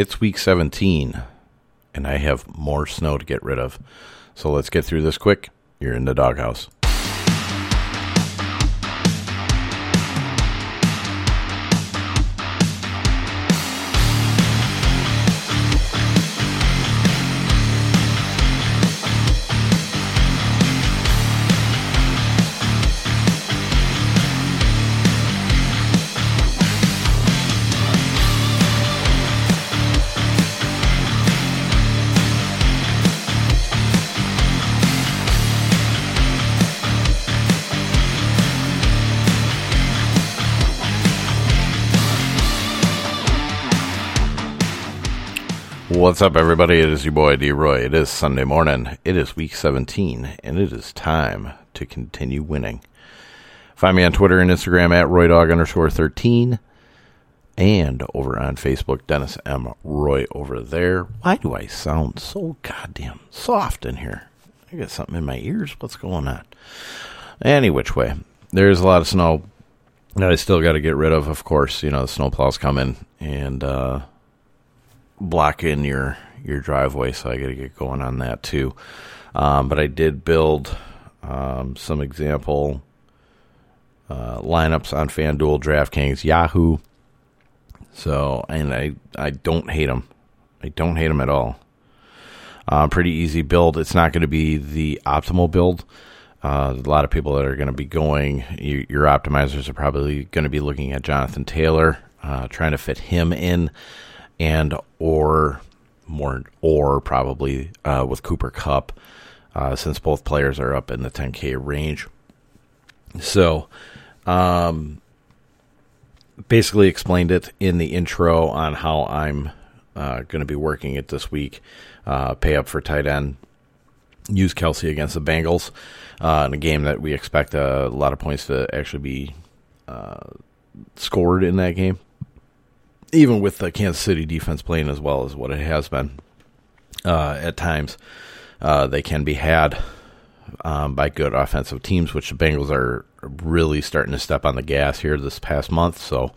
It's week 17, and I have more snow to get rid of. So let's get through this quick. You're in the Dawghouse. What's up, everybody? It is your boy D Roy. It is Sunday morning. It is week 17, and it is time to continue winning. Find me on Twitter and Instagram at RoyDog underscore 13, and over on Facebook, Dennis M. Roy over there. Why do I sound so goddamn soft in here? I got something in my ears. What's going on? Any which way, there's a lot of snow that I still got to get rid of. Of course, you know the snowplows coming, and uh, block in your your driveway, so I got to get going on that too. Um, but I did build um, some example uh, lineups on FanDuel, DraftKings, Yahoo. So, and I I don't hate them. I don't hate them at all. Uh, pretty easy build. It's not going to be the optimal build. Uh, a lot of people that are going to be going, you, your optimizers are probably going to be looking at Jonathan Taylor, uh, trying to fit him in and or more or probably uh, with Cooper Kupp, uh, since both players are up in the 10K range. So, um, basically explained it in the intro on how I'm uh, going to be working it this week. Uh, pay up for tight end. Use Kelce against the Bengals uh, in a game that we expect a lot of points to actually be uh, scored in that game even with the Kansas City defense playing as well as what it has been uh, at times, uh, they can be had um, by good offensive teams, which the Bengals are really starting to step on the gas here this past month. So,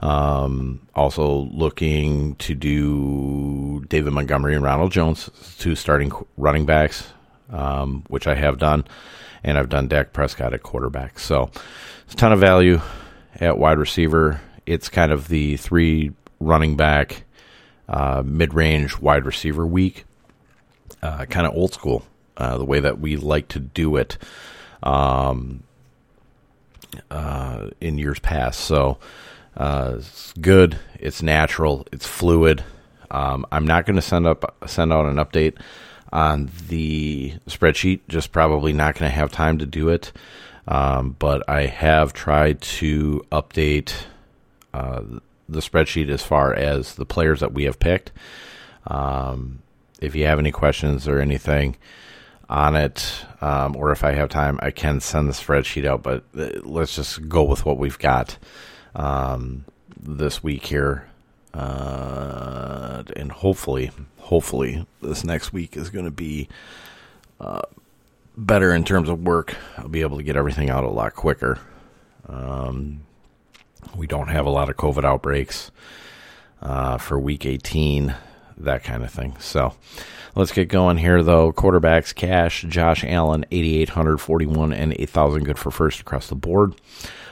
um, also looking to do David Montgomery and Ronald Jones, two starting running backs, um, which I have done, and I've done Dak Prescott at quarterback. So, it's a ton of value at wide receiver it's kind of the three running back, uh, mid range wide receiver week, uh, kind of old school, uh, the way that we like to do it um, uh, in years past. So uh, it's good, it's natural, it's fluid. Um, I'm not going to send up send out an update on the spreadsheet. Just probably not going to have time to do it. Um, but I have tried to update uh, the spreadsheet as far as the players that we have picked. Um, if you have any questions or anything on it, um, or if I have time, I can send the spreadsheet out. But uh, let's just go with what we've got um, this week here, uh, and hopefully, hopefully, this next week is going to be uh, better in terms of work. I'll be able to get everything out a lot quicker. Um, we don't have a lot of COVID outbreaks uh, for week 18, that kind of thing. So let's get going here, though. Quarterbacks, cash, Josh Allen, 8,841 and 8,000 good for first across the board.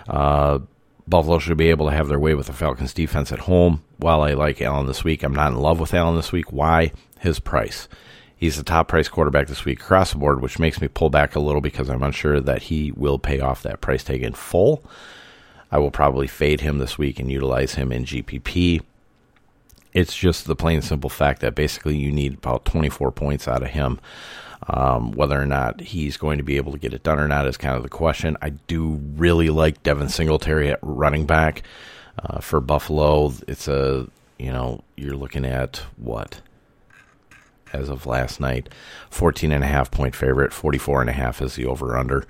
Uh, Buffalo should be able to have their way with the Falcons defense at home. While I like Allen this week, I'm not in love with Allen this week. Why? His price. He's the top price quarterback this week across the board, which makes me pull back a little because I'm unsure that he will pay off that price tag in full. I will probably fade him this week and utilize him in GPP. It's just the plain simple fact that basically you need about 24 points out of him. Um, whether or not he's going to be able to get it done or not is kind of the question. I do really like Devin Singletary at running back uh, for Buffalo. It's a, you know, you're looking at what? As of last night, 14 and a half point favorite, 44 and a half is the over under.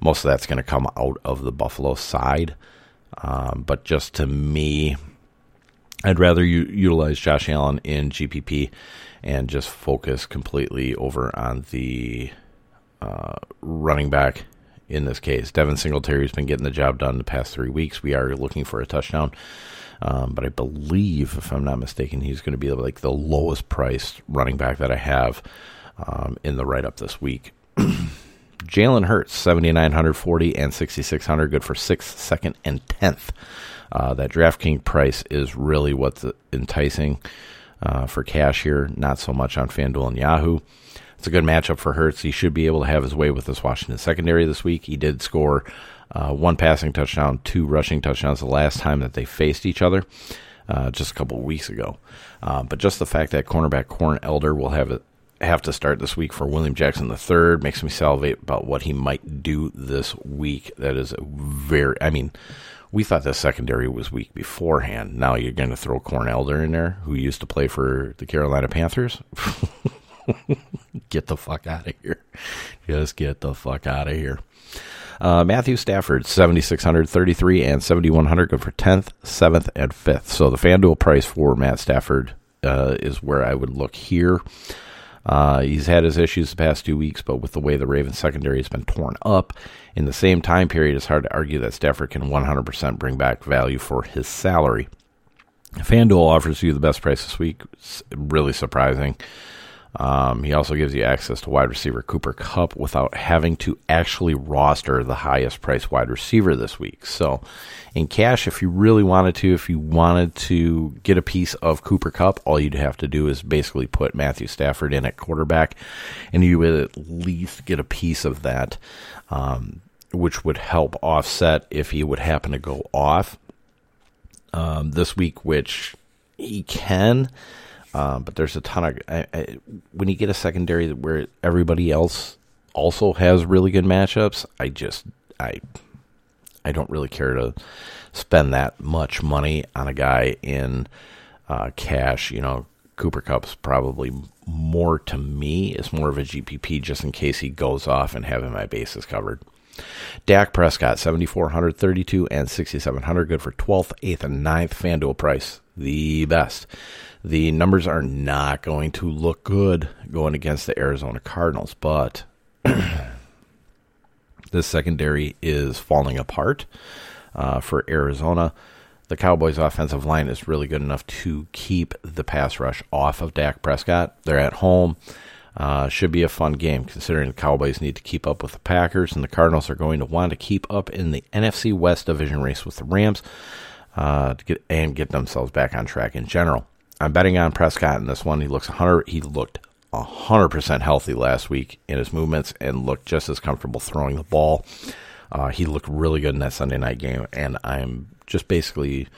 Most of that's going to come out of the Buffalo side. Um, but just to me, I'd rather u- utilize Josh Allen in GPP and just focus completely over on the uh, running back in this case. Devin Singletary's been getting the job done the past three weeks. We are looking for a touchdown. Um, but I believe, if I'm not mistaken, he's going to be like the lowest priced running back that I have um, in the write up this week. Jalen Hurts, 7,940 and 6,600, good for sixth, second, and tenth. Uh, that DraftKings price is really what's enticing uh, for cash here, not so much on FanDuel and Yahoo. It's a good matchup for Hurts. He should be able to have his way with this Washington secondary this week. He did score uh, one passing touchdown, two rushing touchdowns the last time that they faced each other, uh, just a couple weeks ago. Uh, but just the fact that cornerback Corn Elder will have have to start this week for William Jackson the third makes me salivate about what he might do this week. That is a very, I mean, we thought the secondary was weak beforehand. Now you're going to throw Corn Elder in there, who used to play for the Carolina Panthers. get the fuck out of here. Just get the fuck out of here. Uh, Matthew Stafford, 7,633 and 7,100, good for 10th, 7th, and 5th. So the FanDuel price for Matt Stafford uh, is where I would look here. Uh, he's had his issues the past two weeks, but with the way the Ravens secondary has been torn up in the same time period, it's hard to argue that Stafford can 100% bring back value for his salary. FanDuel offers you the best price this week. It's really surprising. Um, he also gives you access to wide receiver Cooper Kupp without having to actually roster the highest priced wide receiver this week. So, in cash, if you really wanted to, if you wanted to get a piece of Cooper Kupp, all you'd have to do is basically put Matthew Stafford in at quarterback, and you would at least get a piece of that, um, which would help offset if he would happen to go off um, this week, which he can. Um, but there's a ton of I, I, when you get a secondary where everybody else also has really good matchups. I just I I don't really care to spend that much money on a guy in uh, cash. You know, Cooper Kupp's probably more to me. It's more of a GPP just in case he goes off and having my bases covered. Dak Prescott, 7,432 and 6,700, good for 12th, 8th, and 9th. FanDuel price, the best the numbers are not going to look good going against the Arizona Cardinals, but this secondary is falling apart uh, for Arizona. The Cowboys' offensive line is really good enough to keep the pass rush off of Dak Prescott. They're at home. Uh, should be a fun game considering the Cowboys need to keep up with the Packers, and the Cardinals are going to want to keep up in the NFC West division race with the Rams uh, get and get themselves back on track in general. I'm betting on Prescott in this one. He looks 100. He looked 100% healthy last week in his movements and looked just as comfortable throwing the ball. Uh, he looked really good in that Sunday night game, and I'm just basically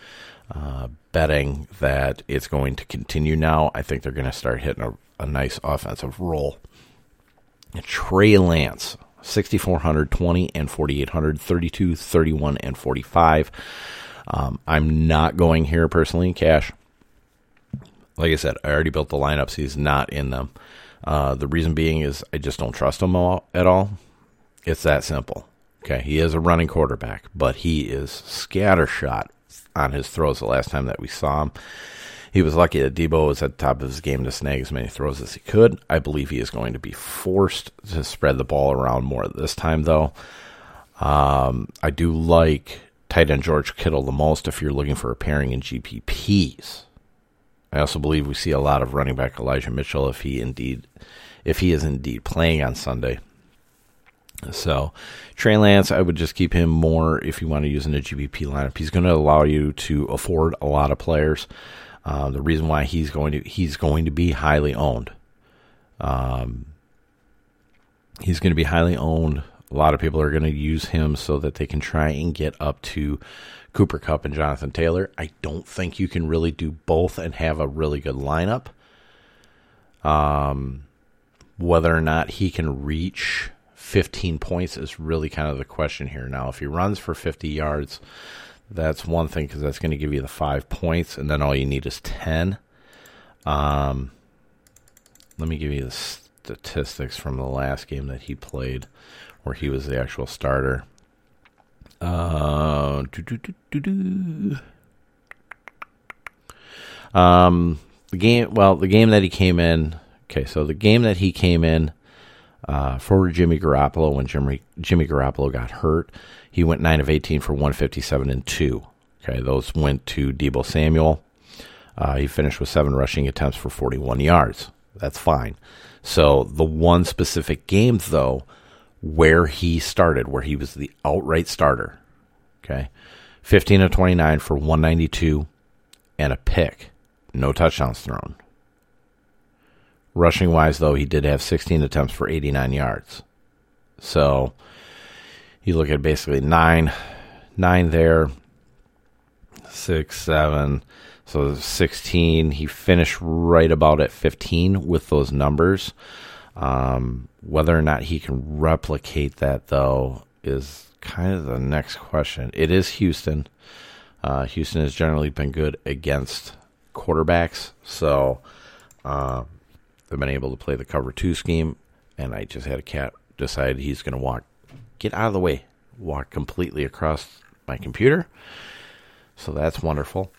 uh, betting that it's going to continue now. I think they're going to start hitting a, a nice offensive roll. Trey Lance, 6,400, 20, and 4,800, 32, 31, and 45. Um, I'm not going here personally in cash like I said, I already built the lineups. He's not in them. Uh, the reason being is I just don't trust him all, at all. It's that simple. Okay, he is a running quarterback, but he is scattershot on his throws. The last time that we saw him, he was lucky that Deebo was at the top of his game to snag as many throws as he could. I believe he is going to be forced to spread the ball around more this time, though. Um, I do like tight end George Kittle the most if you're looking for a pairing in GPPs. I also believe we see a lot of running back Elijah Mitchell if he indeed if he is indeed playing on Sunday. So Trey Lance, I would just keep him more if you want to use in a GPP lineup. He's going to allow you to afford a lot of players. Uh, the reason why he's going to he's going to be highly owned. Um, he's going to be highly owned. A lot of people are going to use him so that they can try and get up to Cooper Kupp and Jonathan Taylor. I don't think you can really do both and have a really good lineup. Um, whether or not he can reach 15 points is really kind of the question here. Now, if he runs for 50 yards, that's one thing because that's going to give you the five points, and then all you need is 10. Um, let me give you the statistics from the last game that he played, where he was the actual starter. Uh, um, the game. Well, the game that he came in. Okay, so the game that he came in uh, for Jimmy Garoppolo when Jimmy Jimmy Garoppolo got hurt. He went nine of eighteen for one fifty seven and two. Okay, those went to Deebo Samuel. Uh, he finished with seven rushing attempts for forty one yards. That's fine. So the one specific game though, where he started, where he was the outright starter. Okay, fifteen of twenty nine for one ninety two, and a pick. No touchdowns thrown. Rushing wise, though, he did have 16 attempts for 89 yards. So you look at basically nine, nine there, six, seven, so 16. He finished right about at 15 with those numbers. Um, whether or not he can replicate that, though, is kind of the next question. It is Houston. Uh, Houston has generally been good against quarterbacks, so. Uh, They've been able to play the cover two scheme, and I just had a cat decide he's going to walk, get out of the way, walk completely across my computer. So that's wonderful.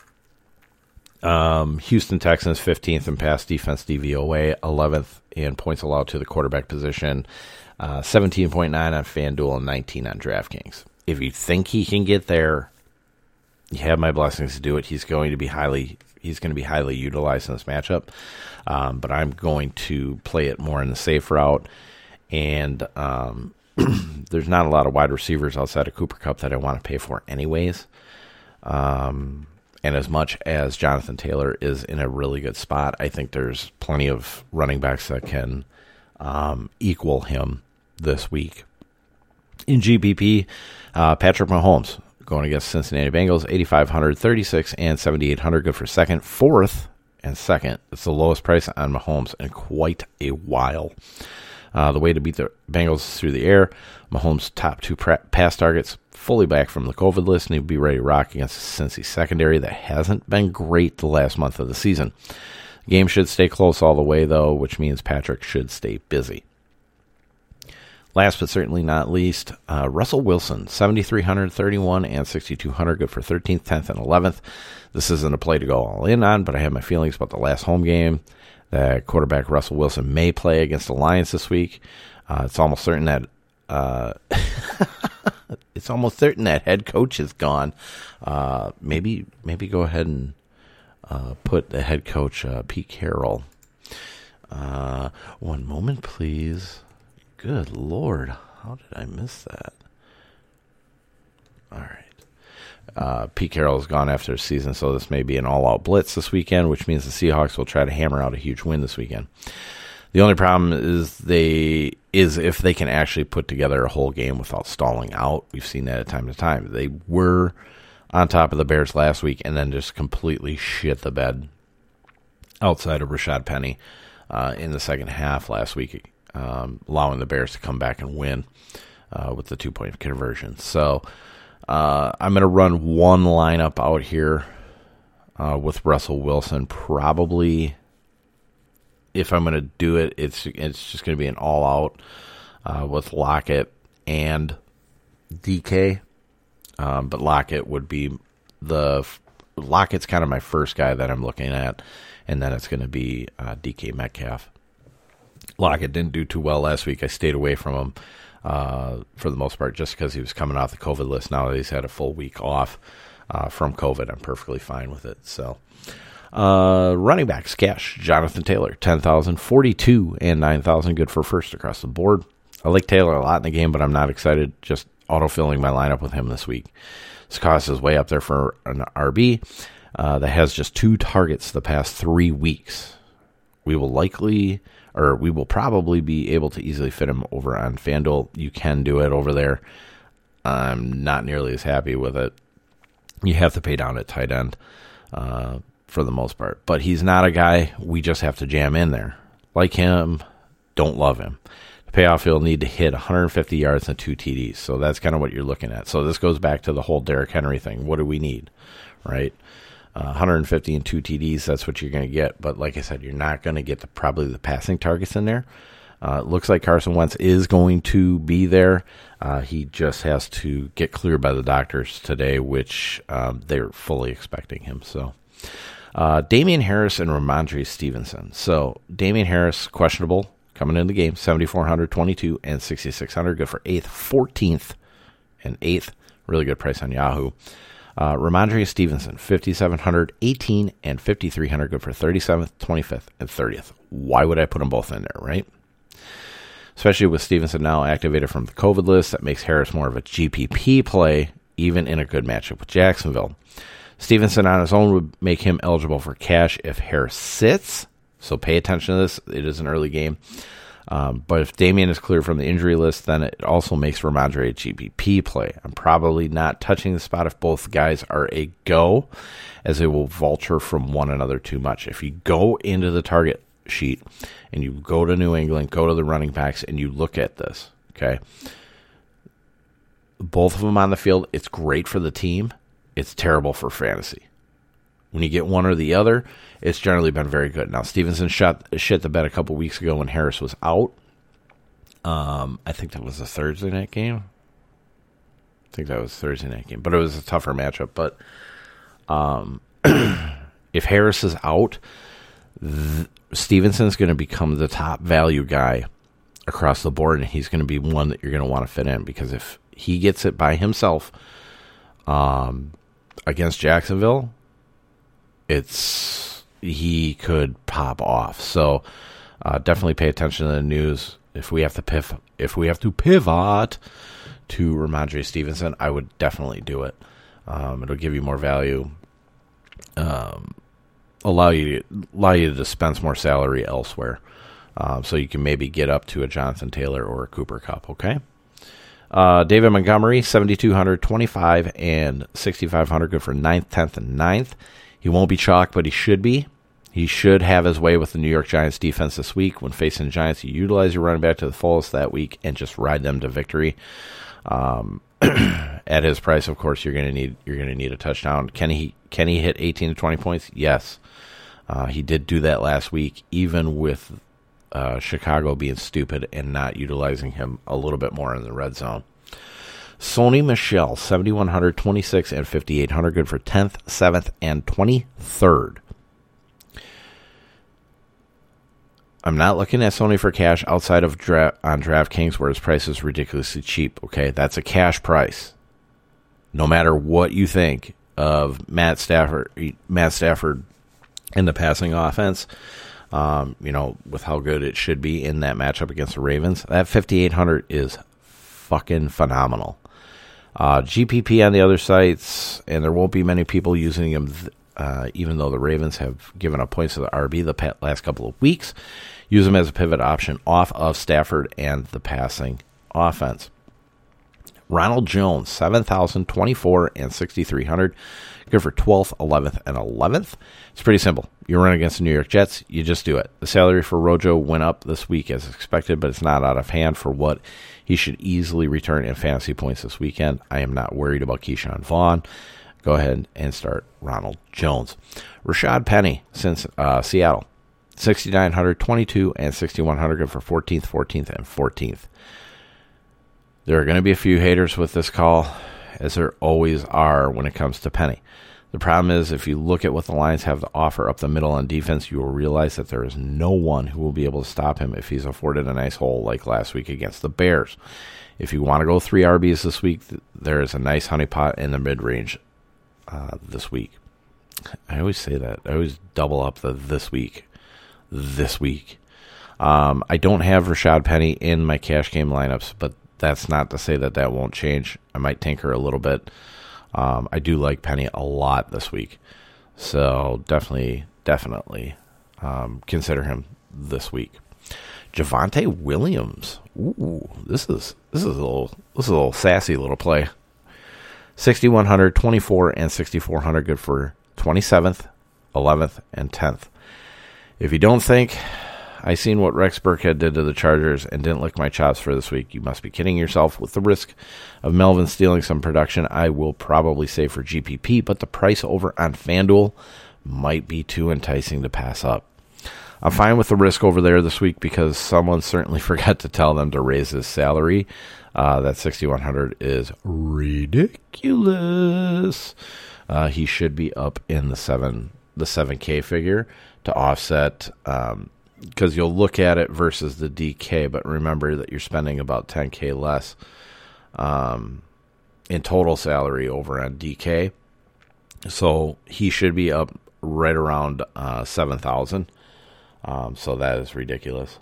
Um, Houston Texans 15th in pass defense DVOA, 11th in points allowed to the quarterback position, uh, 17.9 on FanDuel, and 19 on DraftKings. If you think he can get there, you have my blessings to do it. He's going to be highly he's going to be highly utilized in this matchup. Um, but I'm going to play it more in the safe route. And um, there's not a lot of wide receivers outside of Cooper Kupp that I want to pay for, anyways. Um, and as much as Jonathan Taylor is in a really good spot, I think there's plenty of running backs that can um, equal him this week. In GPP, uh, Patrick Mahomes going against Cincinnati Bengals, 8,500, 36, and 7,800. Good for second. Fourth and second. It's the lowest price on Mahomes in quite a while. Uh, the way to beat the Bengals through the air. Mahomes' top two pass targets fully back from the COVID list, and he'll be ready to rock against the Cincy secondary that hasn't been great the last month of the season. Game should stay close all the way, though, which means Patrick should stay busy. Last but certainly not least, uh, Russell Wilson, 7,331 and 6,200, good for 13th, 10th, and 11th. This isn't a play to go all in on, but I have my feelings about the last home game that quarterback Russell Wilson may play against the Lions this week. Uh, it's almost certain that uh, it's almost certain that head coach is gone. Uh, maybe maybe go ahead and uh, put the head coach uh, Pete Carroll. Uh, one moment, please. Good lord, how did I miss that? All right. Uh, Pete Carroll has gone after a season, so this may be an all-out blitz this weekend, which means the Seahawks will try to hammer out a huge win this weekend. The only problem is they is if they can actually put together a whole game without stalling out. We've seen that at time to time. They were on top of the Bears last week and then just completely shit the bed outside of Rashaad Penny uh, in the second half last week um, allowing the Bears to come back and win uh, with the two point conversion. So uh, I'm going to run one lineup out here uh, with Russell Wilson. Probably, if I'm going to do it, it's it's just going to be an all out uh, with Lockett and DK. Um, but Lockett would be the Lockett's kind of my first guy that I'm looking at, and then it's going to be uh, DK Metcalf. Lockett didn't do too well last week. I stayed away from him uh, for the most part just because he was coming off the COVID list. Now that he's had a full week off uh, from COVID, I'm perfectly fine with it. So, uh, running backs, cash, Jonathan Taylor, 10,000, 42, and 9,000. Good for first across the board. I like Taylor a lot in the game, but I'm not excited just autofilling my lineup with him this week. His cost is way up there for an RB uh, that has just two targets the past three weeks. We will likely or we will probably be able to easily fit him over on FanDuel. You can do it over there. I'm not nearly as happy with it. You have to pay down at tight end uh, for the most part, but he's not a guy we just have to jam in there. Like him, don't love him. The payoff he'll need to hit 150 yards and two TDs. So that's kind of what you're looking at. So this goes back to the whole Derrick Henry thing. What do we need, right? Uh, 150 and two TDs. That's what you're going to get. But like I said, you're not going to get the, probably the passing targets in there. Uh, it looks like Carson Wentz is going to be there. Uh, he just has to get cleared by the doctors today, which um, they're fully expecting him. So, uh, Damien Harris and Rhamondre Stevenson. So, Damien Harris, questionable, coming in the game 7,400, 22, and 6,600. Good for eighth, 14th, and eighth. Really good price on Yahoo. Uh, Rhamondre Stevenson, 5,700, 18, and 5,300. Good for 37th, 25th, and 30th. Why would I put them both in there, right? Especially with Stevenson now activated from the COVID list, that makes Harris more of a GPP play, even in a good matchup with Jacksonville. Stevenson on his own would make him eligible for cash if Harris sits. So pay attention to this. It is an early game. Um, but if Damien is clear from the injury list, then it also makes Rhamondre a GPP play. I'm probably not touching the spot if both guys are a go, as they will vulture from one another too much. If you go into the target sheet and you go to New England, go to the running backs, and you look at this, okay? Both of them on the field, it's great for the team. It's terrible for fantasy. When you get one or the other, it's generally been very good. Now Stevenson shot shit the bed a couple weeks ago when Harris was out. Um, I think that was a Thursday night game. I think that was Thursday night game, but it was a tougher matchup. But um, if Harris is out, th- Stevenson's going to become the top value guy across the board, and he's going to be one that you're going to want to fit in because if he gets it by himself um, against Jacksonville, it's he could pop off. So uh, definitely pay attention to the news. If we have to pivot, if we have to pivot to Rhamondre Stevenson, I would definitely do it. Um, it'll give you more value. Um, allow you to, allow you to dispense more salary elsewhere, um, so you can maybe get up to a Jonathan Taylor or a Cooper Kupp. Okay. Uh, David Montgomery, 7,200, 25, and 6,500. Good for 9th, 10th, and 9th. He won't be chalk, but he should be. He should have his way with the New York Giants defense this week. When facing the Giants, you utilize your running back to the fullest that week and just ride them to victory. Um, at his price, of course, you're going to need you're going to need a touchdown. Can he can he hit 18 to 20 points? Yes, uh, he did do that last week, even with uh, Chicago being stupid and not utilizing him a little bit more in the red zone. Sony Michel 7,100, 26, and 5,800. Good for 10th, 7th, and 23rd. I'm not looking at Sony for cash outside of dra- on DraftKings where his price is ridiculously cheap. Okay, that's a cash price. No matter what you think of Matt Stafford, Matt Stafford in the passing offense, um, you know, with how good it should be in that matchup against the Ravens, that 5,800 is fucking phenomenal. Uh, GPP on the other sites, and there won't be many people using them, uh, even though the Ravens have given up points to the RB the last couple of weeks. Use them as a pivot option off of Stafford and the passing offense. Ronald Jones, 7,024 and 6,300. Good for 12th, 11th, and 11th. It's pretty simple. You run against the New York Jets, you just do it. The salary for Rojo went up this week as expected, but it's not out of hand for what he should easily return in fantasy points this weekend. I am not worried about Ke'Shawn Vaughn. Go ahead and start Ronald Jones. Rashaad Penny since uh, Seattle. 6,900, 22, and 6,100 good for 14th, 14th, and 14th. There are going to be a few haters with this call, as there always are when it comes to Penny. The problem is, if you look at what the Lions have to offer up the middle on defense, you will realize that there is no one who will be able to stop him if he's afforded a nice hole like last week against the Bears. If you want to go three RBs this week, there is a nice honeypot in the mid range uh, this week. I always say that. I always double up the this week. This week. Um, I don't have Rashaad Penny in my cash game lineups, but that's not to say that that won't change. I might tinker a little bit. Um, I do like Penny a lot this week, so definitely, definitely um, consider him this week. Javonte Williams. Ooh, this is this is a little this is a little sassy little play. 6100, 24 and 6400 good for 27th, 11th and 10th. If you don't think I seen what Rex Burkhead did to the Chargers and didn't lick my chops for this week. You must be kidding yourself. With the risk of Melvin stealing some production, I will probably say for GPP, but the price over on FanDuel might be too enticing to pass up. I'm fine with the risk over there this week because someone certainly forgot to tell them to raise his salary. Uh, that 6100 is ridiculous. Uh, he should be up in the seven the 7K figure to offset um, because you'll look at it versus the DK, but remember that you're spending about 10k less um, in total salary over on DK. So he should be up right around uh, 7,000. Um, so that is ridiculous.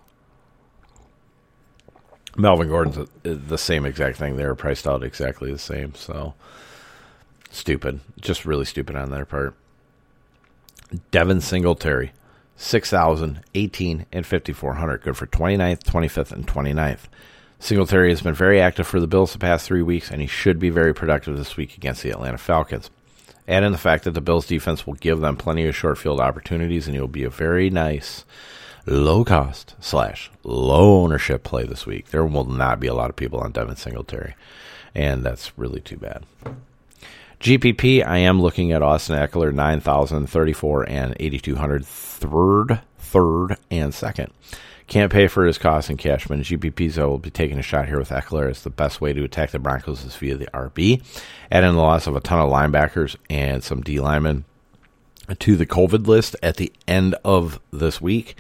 Melvin Gordon's the same exact thing. They're priced out exactly the same. So stupid. Just really stupid on their part. Devin Singletary, 6,000, 18, and 5,400. Good for 29th, 25th, and 29th. Singletary has been very active for the Bills the past three weeks, and he should be very productive this week against the Atlanta Falcons. Add in the fact that the Bills defense will give them plenty of short field opportunities, and he'll be a very nice low cost slash low ownership play this week. There will not be a lot of people on Devin Singletary, and that's really too bad. GPP, I am looking at Austin Ekeler, 9,034 and 8,200, third, third, and second. Can't pay for his costs in cash, but in GPPs, I will be taking a shot here with Ekeler as the best way to attack the Broncos is via the RB. Add in the loss of a ton of linebackers and some D linemen to the COVID list at the end of this week,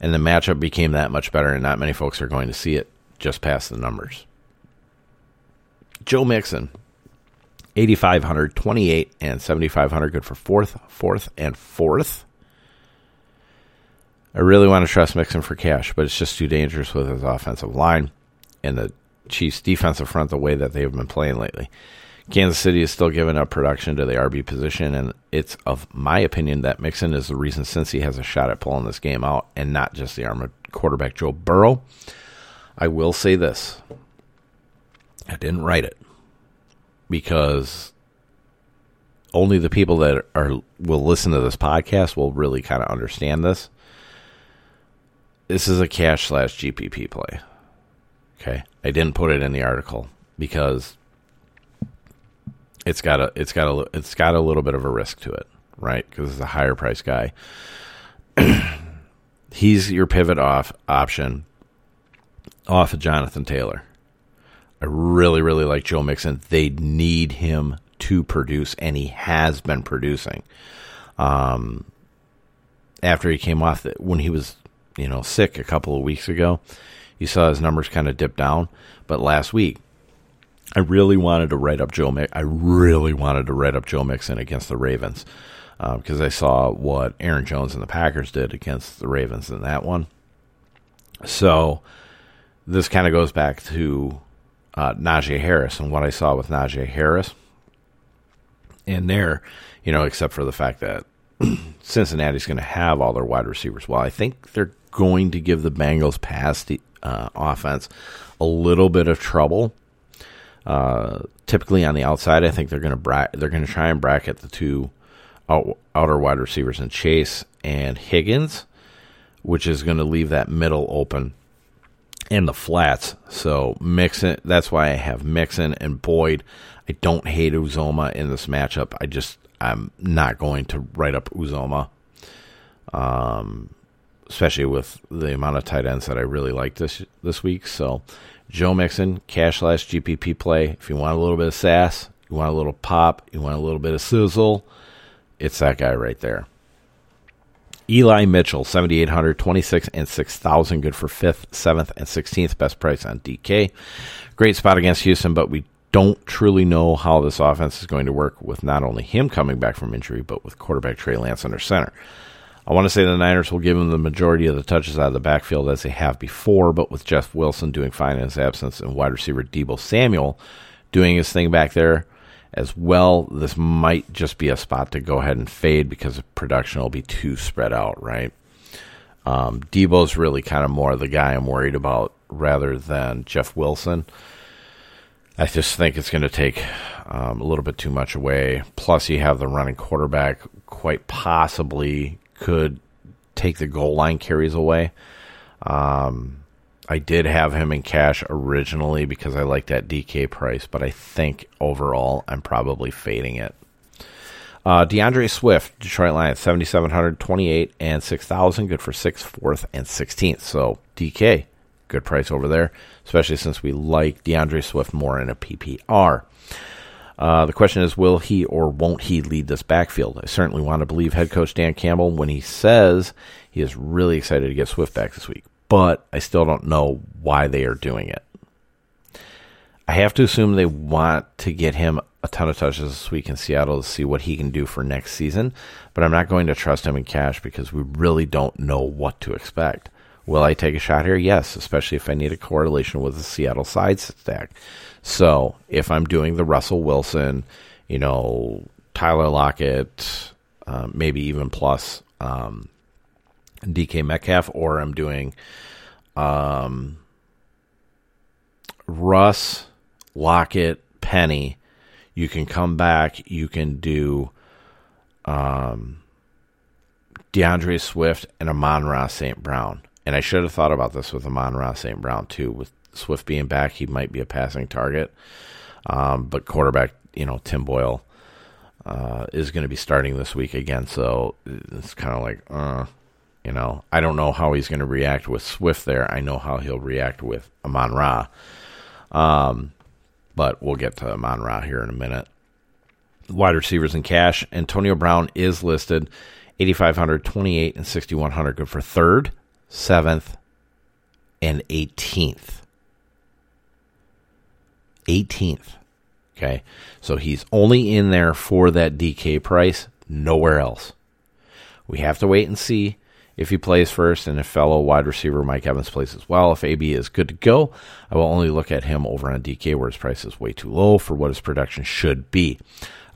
and the matchup became that much better, and not many folks are going to see it just past the numbers. Joe Mixon, 8,500, 28, and 7,500. Good for fourth, fourth, and fourth. I really want to trust Mixon for cash, but it's just too dangerous with his offensive line and the Chiefs' defensive front the way that they have been playing lately. Kansas City is still giving up production to the RB position, and it's of my opinion that Mixon is the reason since he has a shot at pulling this game out and not just the armored quarterback Joe Burrow. I will say this. I didn't write it because only the people that are will listen to this podcast will really kind of understand this. This is a cash slash GPP play. Okay, I didn't put it in the article because it's got a it's got a it's got a little bit of a risk to it, right? Because it's a higher price guy. He's your pivot off option off of Jonathan Taylor. I really, really like Joe Mixon. They need him to produce, and he has been producing. Um, after he came off, when he was, you know, sick a couple of weeks ago, you saw his numbers kind of dip down. But last week, I really wanted to write up Joe. I really wanted to write up Joe Mixon against the Ravens because uh, I saw what Aaron Jones and the Packers did against the Ravens in that one. So this kind of goes back to uh, Najee Harris and what I saw with Najee Harris. And there, you know, except for the fact that Cincinnati's going to have all their wide receivers. Well, I think they're going to give the Bengals pass the uh, offense a little bit of trouble. Uh, typically on the outside, I think they're going to bra- they're going to try and bracket the two out- outer wide receivers in Chase and Higgins, which is going to leave that middle open and the flats. So Mixon, that's why I have Mixon and Boyd. I don't hate Uzomah in this matchup. I just I'm not going to write up Uzomah, um, especially with the amount of tight ends that I really like this this week. So Joe Mixon, cash slash GPP play. If you want a little bit of sass, you want a little pop, you want a little bit of sizzle, it's that guy right there. Eli Mitchell, 7,800, 26, and 6,000. Good for 5th, 7th, and 16th. Best price on DK. Great spot against Houston, but we don't truly know how this offense is going to work with not only him coming back from injury, but with quarterback Trey Lance under center. I want to say the Niners will give him the majority of the touches out of the backfield as they have before, but with Jeff Wilson doing fine in his absence and wide receiver Deebo Samuel doing his thing back there, as well, this might just be a spot to go ahead and fade because production will be too spread out, right? Um, Deebo's really kind of more the guy I'm worried about rather than Jeff Wilson. I just think it's going to take um, a little bit too much away. Plus, you have the running quarterback, quite possibly could take the goal line carries away. Um, I did have him in cash originally because I like that DK price, but I think overall I'm probably fading it. Uh, D'Andre Swift, Detroit Lions, 7,700, 28, and 6,000. Good for 6th, 4th, and 16th. So DK, good price over there, especially since we like D'Andre Swift more in a PPR. Uh, the question is, will he or won't he lead this backfield? I certainly want to believe head coach Dan Campbell when he says he is really excited to get Swift back this week, but I still don't know why they are doing it. I have to assume they want to get him a ton of touches this week in Seattle to see what he can do for next season, but I'm not going to trust him in cash because we really don't know what to expect. Will I take a shot here? Yes, especially if I need a correlation with the Seattle side stack. So if I'm doing the Russell Wilson, you know, Tyler Lockett, um, maybe even plus um, DK Metcalf, or I'm doing um, Russ, Lockett, Penny, you can come back. You can do um, D'Andre Swift and Amon-Ra St. Brown. And I should have thought about this with Amon-Ra St. Brown too. With Swift being back, he might be a passing target. Um, but quarterback, you know, Tim Boyle uh, is going to be starting this week again. So it's kind of like, uh, you know, I don't know how he's going to react with Swift there. I know how he'll react with Amon Ra. Um, but we'll get to Amon Ra here in a minute. Wide receivers in cash. Antonio Brown is listed 8,500, 28, and 6,100. Good for third, seventh, and 18th. 18th. Okay. So he's only in there for that DK price, nowhere else. We have to wait and see if he plays first and if fellow wide receiver Mike Evans plays as well. If AB is good to go, I will only look at him over on DK where his price is way too low for what his production should be.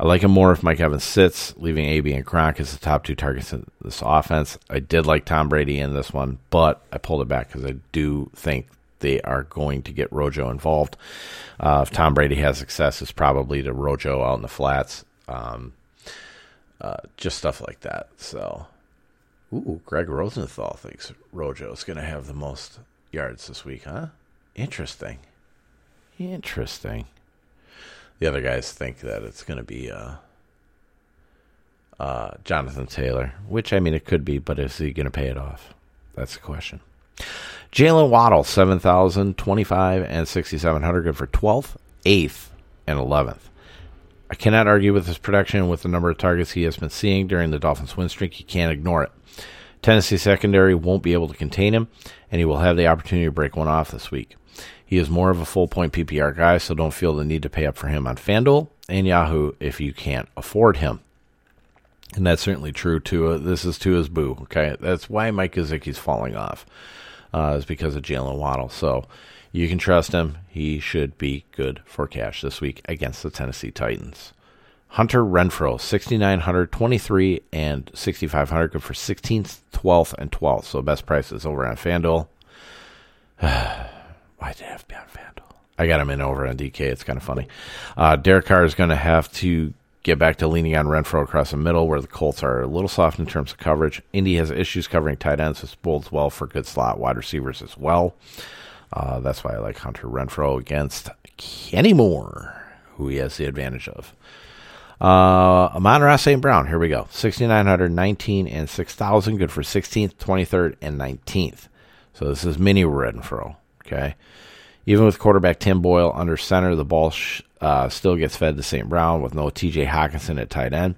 I like him more if Mike Evans sits, leaving AB and Gronk as the top two targets in this offense. I did like Tom Brady in this one, but I pulled it back because I do think they are going to get Rojo involved. Uh, if Tom Brady has success, it's probably to Rojo out in the flats. Um, uh, just stuff like that. So Ooh, Greg Rosenthal thinks Rojo's going to have the most yards this week, huh? Interesting. Interesting. The other guys think that it's going to be uh, uh, Jonathan Taylor, which I mean it could be, but is he going to pay it off? That's the question. Jaylen Waddle, 7,025 and 6,700, good for 12th, 8th, and 11th. I cannot argue with his production with the number of targets he has been seeing during the Dolphins' win streak. You can't ignore it. Tennessee secondary won't be able to contain him, and he will have the opportunity to break one off this week. He is more of a full point PPR guy, so don't feel the need to pay up for him on FanDuel and Yahoo if you can't afford him. And that's certainly true to uh, this is to his boo. Okay, that's why Mike Gesicki's falling off, uh, is because of Jaylen Waddle. So you can trust him. He should be good for cash this week against the Tennessee Titans. Hunter Renfrow, 6,900, 23, and 6,500. Good for 16th, 12th, and 12th. So best prices over on FanDuel. Why did it have to be on FanDuel? I got him in over on DK. It's kind of funny. Uh, Derek Carr is going to have to get back to leaning on Renfrow across the middle, where the Colts are a little soft in terms of coverage. Indy has issues covering tight ends, which bodes well for good slot wide receivers as well. Uh, that's why I like Hunter Renfrow against Kenny Moore, who he has the advantage of. Uh, Amon-Ra St. Brown, here we go. 6,900, 19, and 6,000. Good for 16th, 23rd, and 19th. So this is mini Renfrow, Okay. Even with quarterback Tim Boyle under center, the ball sh- uh, still gets fed to St. Brown with no TJ Hockenson at tight end.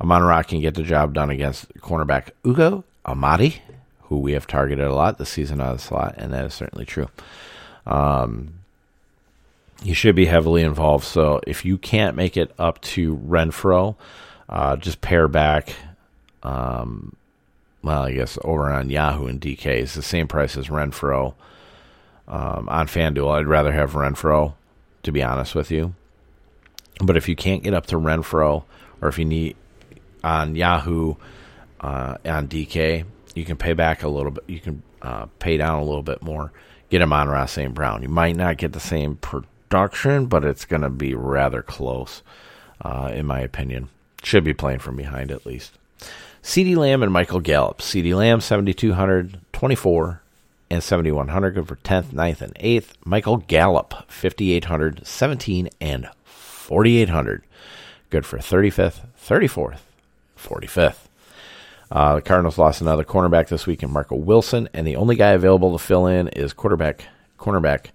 Amon-Ra can get the job done against cornerback Ugo Amadi, who we have targeted a lot this season of the slot, and that is certainly true. Um, you should be heavily involved. So if you can't make it up to Renfrow, uh, just pair back. Um, well, I guess over on Yahoo and DK is the same price as Renfrow. Um, on FanDuel, I'd rather have Renfrow, to be honest with you. But if you can't get up to Renfrow, or if you need on Yahoo, uh, on DK, you can pay back a little bit. You can uh, pay down a little bit more. Get him on Ross St. Brown. You might not get the same production, but it's going to be rather close, uh, in my opinion. Should be playing from behind at least. CeeDee Lamb and Michael Gallup. CeeDee Lamb, 7,200, 24, and 7,100. Good for 10th, 9th, and 8th. Michael Gallup, 5,800, 17, and 4,800. Good for 35th, 34th, 45th. Uh, the Cardinals lost another cornerback this week in Marco Wilson, and the only guy available to fill in is quarterback cornerback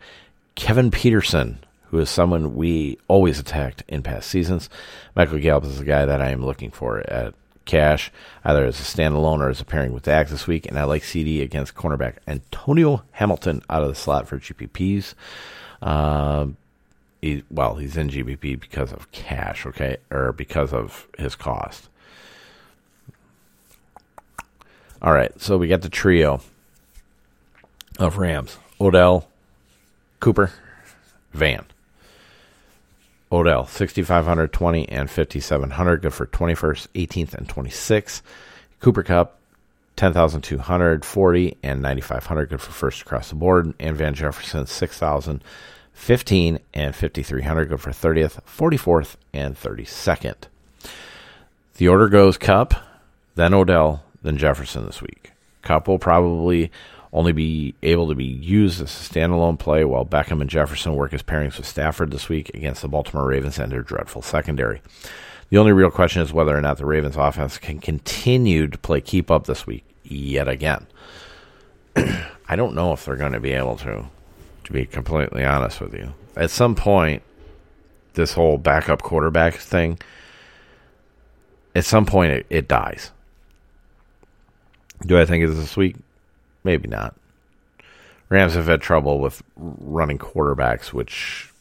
Kevin Peterson, who is someone we always attacked in past seasons. Michael Gallup is the guy that I am looking for at cash, either as a standalone or as a pairing with Dak this week. And I like CeeDee against cornerback Antonio Hamilton out of the slot for GPPs. Uh, he, well, he's in GPP because of cash, okay, or because of his cost. All right, so we got the trio of Rams Odell, Cooper, Van. Odell, 6,500, 20, and 5,700. Good for 21st, 18th, and 26th. Cooper Kupp, 10,200, 40, and 9,500. Good for first across the board. And Van Jefferson, 6,000, 15, and 5,300. Good for 30th, 44th, and 32nd. The order goes Kupp, then Odell, then Jefferson this week. Kupp will probably only be able to be used as a standalone play while Beckham and Jefferson work as pairings with Stafford this week against the Baltimore Ravens and their dreadful secondary. The only real question is whether or not the Ravens offense can continue to play keep up this week yet again. I don't know if they're going to be able to, to be completely honest with you. At some point, this whole backup quarterback thing, at some point it, it dies. Do I think it's this week? Maybe not. Rams have had trouble with running quarterbacks, which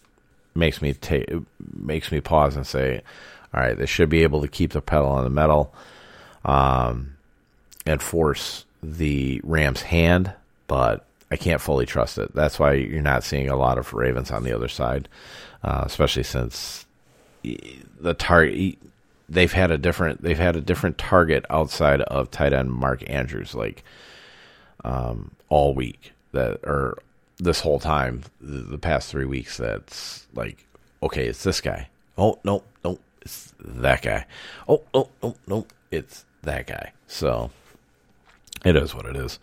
makes me take makes me pause and say, "All right, they should be able to keep the pedal on the metal, um, and force the Rams' hand." But I can't fully trust it. That's why you're not seeing a lot of Ravens on the other side, uh, especially since the target they've had a different they've had a different target outside of tight end Mark Andrews. Like um, all week that or this whole time the, the, past three weeks that's like okay it's this guy. Oh no no it's that guy. Oh no no no it's that guy. So it is what it is.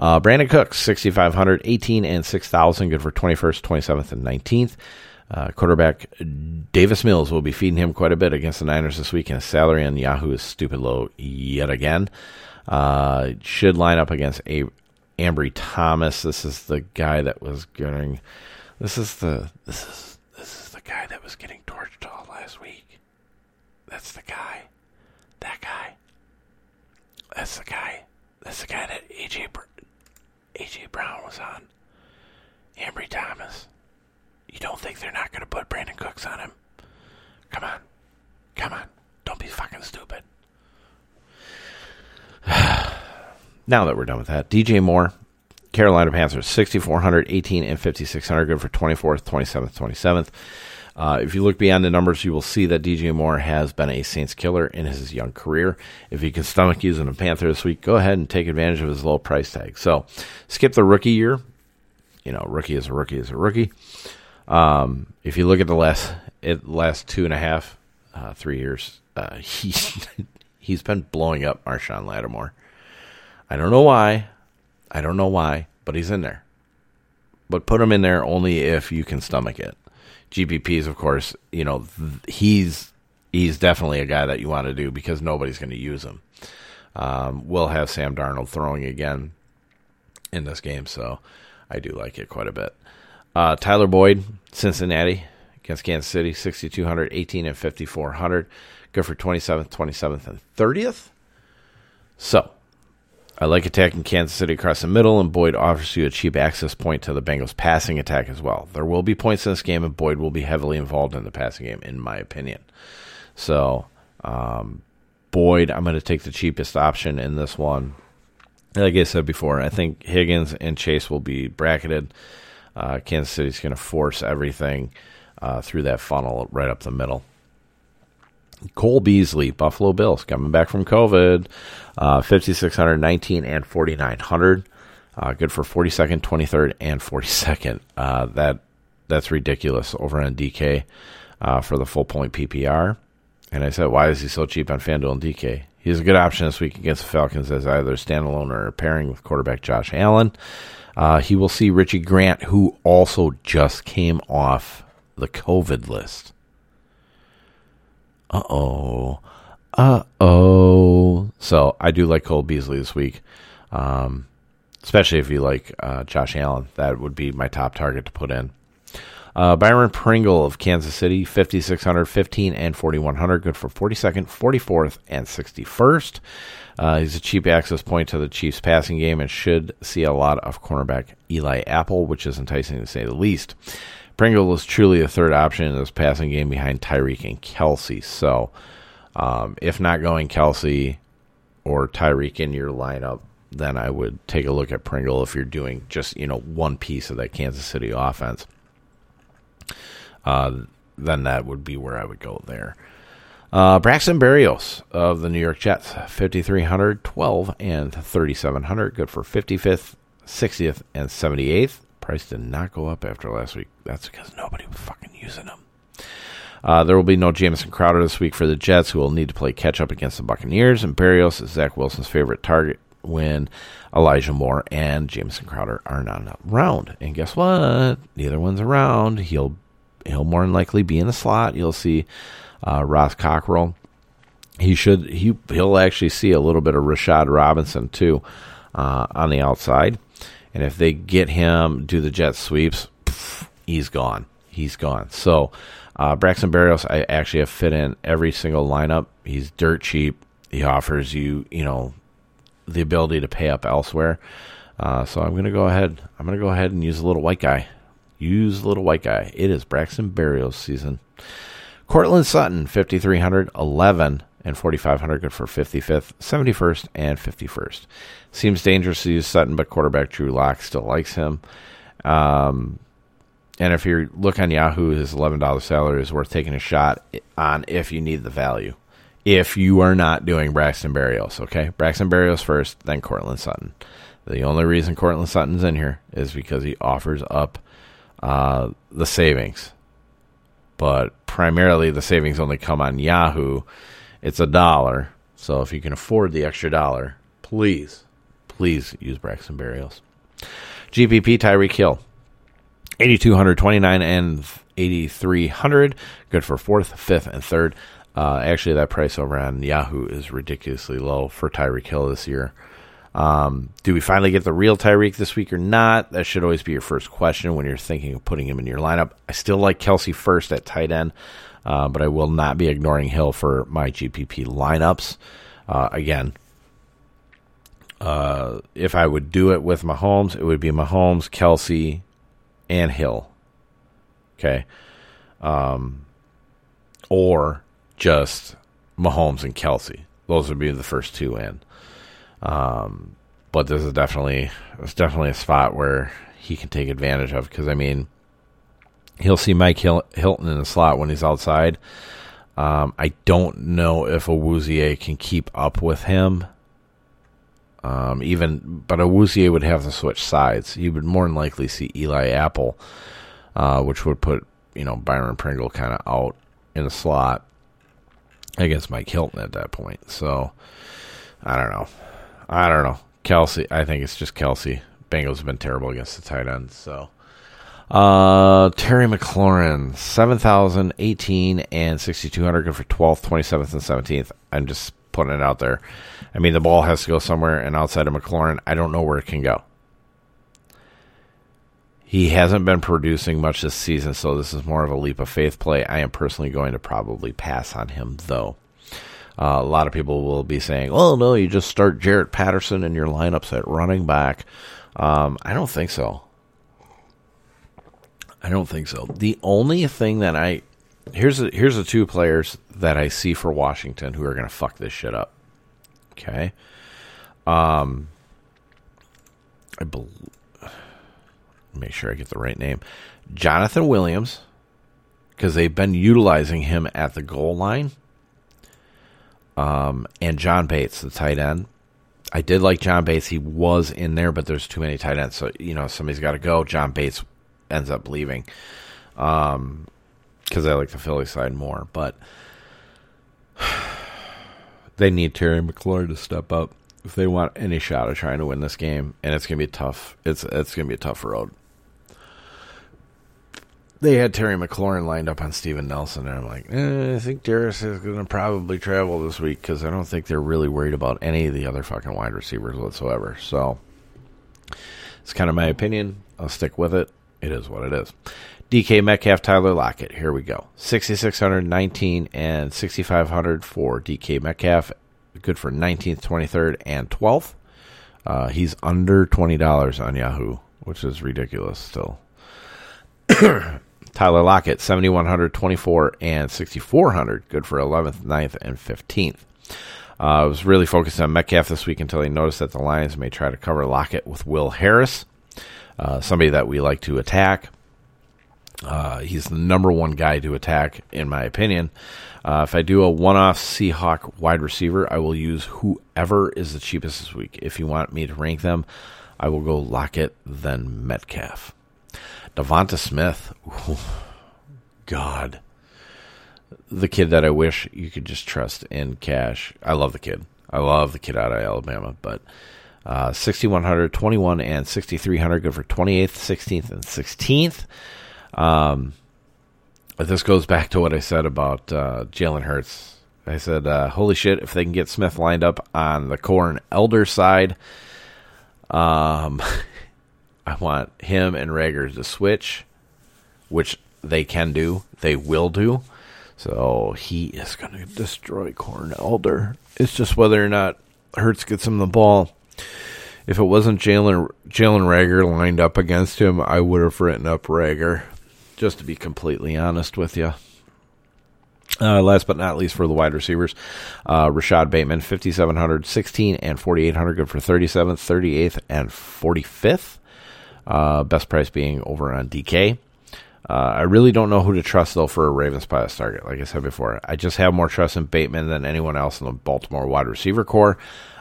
Uh, brandin cooks 6500 18 and 6000 good for 21st 27th and 19th uh, quarterback Davis Mills will be feeding him quite a bit against the Niners this week, and his salary on Yahoo is stupid low yet again. Uh, should line up against a Ambry Thomas. This is the guy that was getting. This is the this is this is the guy that was getting torched all last week. That's the guy. That guy. That's the guy. That's the guy that AJ AJ Brown was on. Ambry Thomas. You don't think they're not going to put Brandin Cooks on him? Come on. Come on. Don't be fucking stupid. now that we're done with that, DJ Moore, Carolina Panthers, 6,400, 18, and 5,600. Good for 24th, 27th, 27th. Uh, if you look beyond the numbers, you will see that DJ Moore has been a Saints killer in his young career. If you can stomach using a Panther this week, go ahead and take advantage of his low price tag. So, skip the rookie year. You know, rookie is a rookie is a rookie. Um, if you look at the last last two and a half, uh, three years, uh, he he's been blowing up Marshon Lattimore. I don't know why. I don't know why, but he's in there. But put him in there only if you can stomach it. GPPs, of course, you know he's he's definitely a guy that you want to do because nobody's going to use him. Um, we'll have Sam Darnold throwing again in this game, so I do like it quite a bit. Uh, Tyler Boyd, Cincinnati against Kansas City, 6,200, 18, and 5,400. Good for 27th, 27th, and 30th. So, I like attacking Kansas City across the middle, and Boyd offers you a cheap access point to the Bengals' passing attack as well. There will be points in this game, and Boyd will be heavily involved in the passing game, in my opinion. So, um, Boyd, I'm going to take the cheapest option in this one. Like I said before, I think Higgins and Chase will be bracketed. Uh, Kansas City's going to force everything uh, through that funnel right up the middle. Cole Beasley, Buffalo Bills, coming back from COVID, uh, 5,619 and 4,900. Uh, good for 42nd, 23rd, and 42nd. Uh, that That's ridiculous over on DK uh, for the full point PPR. And I said, why is he so cheap on FanDuel and DK? He's a good option this week against the Falcons as either standalone or pairing with quarterback Josh Allen. Uh, he will see Richie Grant, who also just came off the COVID list. Uh oh. Uh oh. So I do like Cole Beasley this week. Um, especially if you like uh, Josh Allen. That would be my top target to put in. Uh, Byron Pringle of Kansas City, 5,600, 15, and 4,100. Good for 42nd, 44th, and 61st. Uh, he's a cheap access point to the Chiefs passing game and should see a lot of cornerback Eli Apple, which is enticing to say the least. Pringle is truly a third option in this passing game behind Tyreek and Kelce. So, um, if not going Kelce or Tyreek in your lineup, then I would take a look at Pringle if you're doing just you know one piece of that Kansas City offense. Uh, then that would be where I would go there. Uh, Braxton Berrios of the New York Jets, 5,300, 12, and 3,700. Good for 55th, 60th, and 78th. Price did not go up after last week. That's because nobody was fucking using them. Uh, there will be no Jamison Crowder this week for the Jets, who will need to play catch up against the Buccaneers. And Berrios is Zach Wilson's favorite target when Elijah Moore and Jamison Crowder are not around. And guess what? Neither one's around. He'll he'll more than likely be in the slot. You'll see uh, Ross Cockrell. He should he he'll actually see a little bit of Rashad Robinson too uh, on the outside. And if they get him do the jet sweeps, pff, he's gone. He's gone. So uh, Braxton Berrios, I actually have fit in every single lineup. He's dirt cheap. He offers you, you know, the ability to pay up elsewhere. Uh, so I'm to go ahead. I'm to go ahead and use a little white guy. Use a little white guy. It is Braxton Berrios season. Courtland Sutton, 5,300, 11, and 4,500. Good for 55th, 71st, and 51st. Seems dangerous to use Sutton, but quarterback Drew Lock still likes him. Um, and if you look on Yahoo, his $11 salary is worth taking a shot on if you need the value if you are not doing Braxton Berrios, okay? Braxton Berrios first, then Courtland Sutton. The only reason Courtland Sutton's in here is because he offers up uh, the savings. But primarily, the savings only come on Yahoo. It's a dollar. So if you can afford the extra dollar, please, please use Braxton Berrios. GPP Tyreek Hill, 8,229 and 8,300. Good for fourth, fifth, and third. Uh, actually, that price over on Yahoo is ridiculously low for Tyreek Hill this year. Um, do we finally get the real Tyreek this week or not? That should always be your first question when you're thinking of putting him in your lineup. I still like Kelce first at tight end, uh, but I will not be ignoring Hill for my GPP lineups. Uh, again, uh, if I would do it with Mahomes, it would be Mahomes, Kelce, and Hill. Okay. Um, or just Mahomes and Kelce. Those would be the first two in. Um, but this is definitely it's definitely a spot where he can take advantage of because I mean he'll see Mike Hil- Hilton in the slot when he's outside. Um, I don't know if Awuzie can keep up with him. Um, even but Awuzie would have to switch sides. You would more than likely see Eli Apple, uh, which would put you know Byron Pringle kind of out in the slot against Mike Hilton at that point. So I don't know. I don't know. Kelce, I think it's just Kelce. Bengals have been terrible against the tight ends. So uh, Terry McLaurin, 7,018 and 6,200 good for 12th, 27th, and 17th. I'm just putting it out there. I mean, the ball has to go somewhere, and outside of McLaurin, I don't know where it can go. He hasn't been producing much this season, so this is more of a leap of faith play. I am personally going to probably pass on him, though. Uh, a lot of people will be saying, "Oh no, you just start Jaret Patterson in your lineups at running back." Um, I don't think so. I don't think so. The only thing that I here's a, here's the two players that I see for Washington who are going to fuck this shit up. Okay. Um, I believe make sure I get the right name. Jonathan Williams, because they've been utilizing him at the goal line. Um, and John Bates, the tight end. I did like John Bates. He was in there, but there's too many tight ends. So, you know, somebody's got to go. John Bates ends up leaving. Um, because I like the Philly side more. But they need Terry McLaurin to step up if they want any shot of trying to win this game. And it's going to be tough. It's, it's going to be a tough road they had Terry McLaurin lined up on Steven Nelson, and I'm like, eh, I think Darius is going to probably travel this week because I don't think they're really worried about any of the other fucking wide receivers whatsoever. So it's kind of my opinion. I'll stick with it. It is what it is. DK Metcalf, Tyler Lockett. Here we go. 6,619 and 6,500 for DK Metcalf. Good for 19th, 23rd, and 12th. Uh, he's under $20 on Yahoo, which is ridiculous still. Tyler Lockett, 7,124 and 6,400. Good for 11th, 9th, and 15th. Uh, I was really focused on Metcalf this week until I noticed that the Lions may try to cover Lockett with Will Harris, uh, somebody that we like to attack. Uh, he's the number one guy to attack, in my opinion. Uh, if I do a one off Seahawk wide receiver, I will use whoever is the cheapest this week. If you want me to rank them, I will go Lockett, then Metcalf. Devonta Smith. Ooh, God. The kid that I wish you could just trust in cash. I love the kid. I love the kid out of Alabama, but uh, 6,100, 21, and 6,300 good for 28th, 16th, and 16th. Um, this goes back to what I said about uh, Jalen Hurts. I said, uh, holy shit, if they can get Smith lined up on the Corn Elder side, um, I want him and Reagor to switch, which they can do. They will do. So he is going to destroy Corn Elder. It's just whether or not Hurts gets him the ball. If it wasn't Jalen Jalen Reagor lined up against him, I would have written up Reagor. just to be completely honest with you. Uh, last but not least for the wide receivers, uh, Rashod Bateman, 5,700, 16, and 4,800, good for 37th, 38th, and 45th. Uh, best price being over on DK. Uh, I really don't know who to trust, though, for a Ravens bias target. Like I said before, I just have more trust in Bateman than anyone else in the Baltimore wide receiver corps.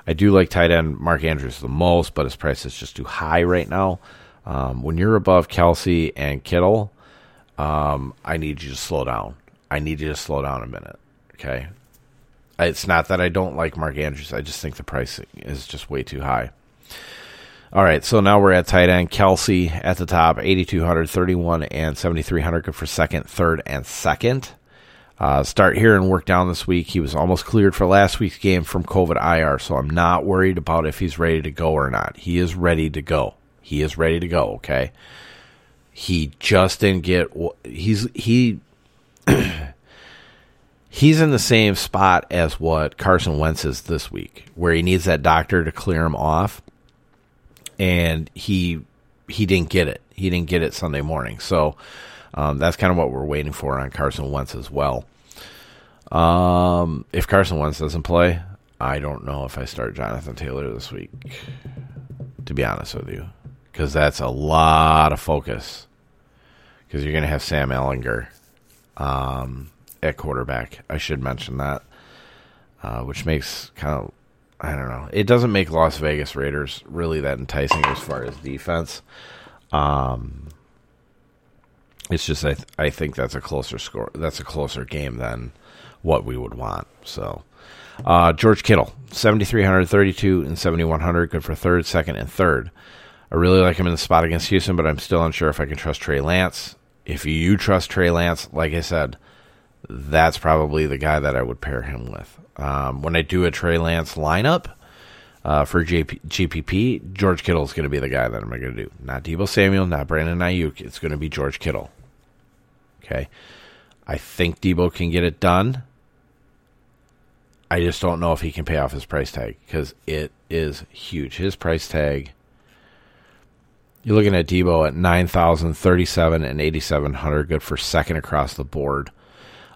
I do like tight end Mark Andrews the most, but his price is just too high right now. Um, when you're above Kelce and Kittle, um, I need you to slow down. I need you to slow down a minute. Okay. It's not that I don't like Mark Andrews. I just think the pricing is just way too high. All right, so now we're at tight end. Kelce at the top, 8,200, 31, and 7,300. Good for second, third, and second. Uh, start here and work down this week. He was almost cleared for last week's game from COVID IR, so I'm not worried about if he's ready to go or not. He is ready to go. He is ready to go, okay? He just didn't get. He's he. he's in the same spot as what Carson Wentz is this week, where he needs that doctor to clear him off, and he he didn't get it. He didn't get it Sunday morning, so um, that's kind of what we're waiting for on Carson Wentz as well. Um, if Carson Wentz doesn't play, I don't know if I start Jonathan Taylor this week. To be honest with you, because that's a lot of focus. Because you're going to have Sam Ehlinger um, at quarterback. I should mention that, uh, which makes kind of I don't know. It doesn't make Las Vegas Raiders really that enticing as far as defense. Um, it's just I th- I think that's a closer score. That's a closer game than what we would want. So. Uh, George Kittle, 7,332 and 7,100, good for third, second, and third. I really like him in the spot against Houston, but I'm still unsure if I can trust Trey Lance. If you trust Trey Lance, like I said, that's probably the guy that I would pair him with. Um, when I do a Trey Lance lineup uh, for JP, GPP, George Kittle is going to be the guy that I'm going to do. Not Deebo Samuel, not Brandon Aiyuk. It's going to be George Kittle. Okay. I think Deebo can get it done. I just don't know if he can pay off his price tag because it is huge. His price tag you're looking at Deebo at 9,037 and 8,700, good for second across the board.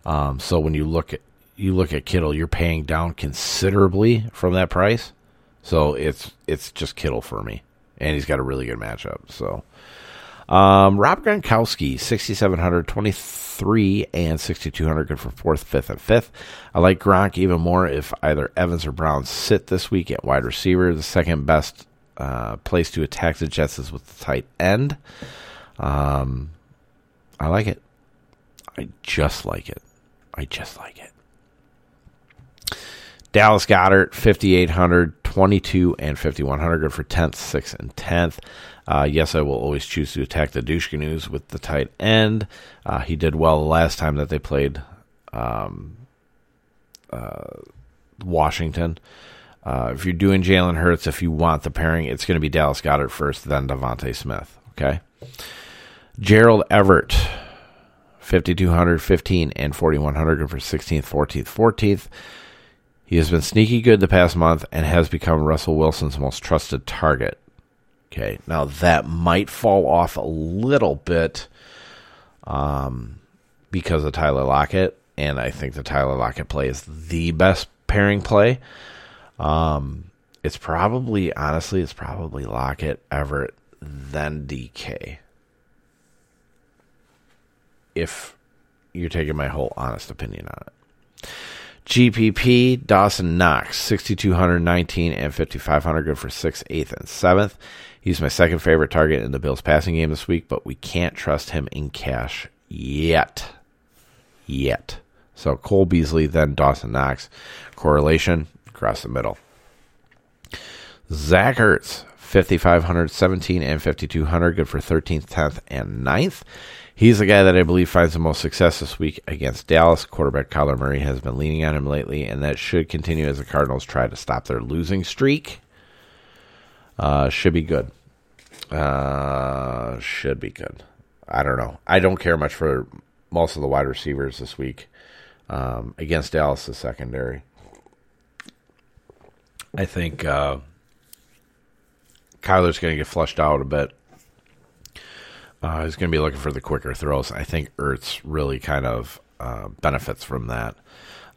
Um, so when you look at you look at Kittle, you're paying down considerably from that price. So it's it's just Kittle for me, and he's got a really good matchup. So um, Rob Gronkowski, 6,700, 23, and 6,200, good for fourth, fifth, and fifth. I like Gronk even more if either Evans or Brown sit this week at wide receiver. The second best uh, place to attack the Jets is with the tight end. Um, I like it. I just like it. I just like it. Dallas Goedert, 5,800, 22, and 5,100. Good for 10th, 6th, and 10th. Uh, yes, I will always choose to attack the douche news with the tight end. Uh, he did well the last time that they played um, uh, Washington. Uh, if you're doing Jalen Hurts, if you want the pairing, it's going to be Dallas Goedert first, then DeVonta Smith. Okay. Gerald Everett, 5200, 15, and 4100 for 16th, 14th, 14th. He has been sneaky good the past month and has become Russell Wilson's most trusted target. Okay, now that might fall off a little bit um, because of Tyler Lockett, and I think the Tyler Lockett play is the best pairing play. Um, it's probably, honestly, it's probably Lockett, Everett, then DK. If you're taking my whole honest opinion on it. GPP, Dawson Knox, 6,219 and 5,500, good for 6th, 8th, and 7th. He's my second favorite target in the Bills passing game this week, but we can't trust him in cash yet. Yet. So Cole Beasley, then Dawson Knox. Correlation across the middle. Zach Ertz, 5,500, 17, and 5,200, good for 13th, 10th, and 9th. He's the guy that I believe finds the most success this week against Dallas. Quarterback Kyler Murray has been leaning on him lately, and that should continue as the Cardinals try to stop their losing streak. Uh, should be good. Uh, should be good. I don't know. I don't care much for most of the wide receivers this week um, against Dallas, secondary. I think uh, Kyler's going to get flushed out a bit. Uh, he's going to be looking for the quicker throws. I think Ertz really kind of uh, benefits from that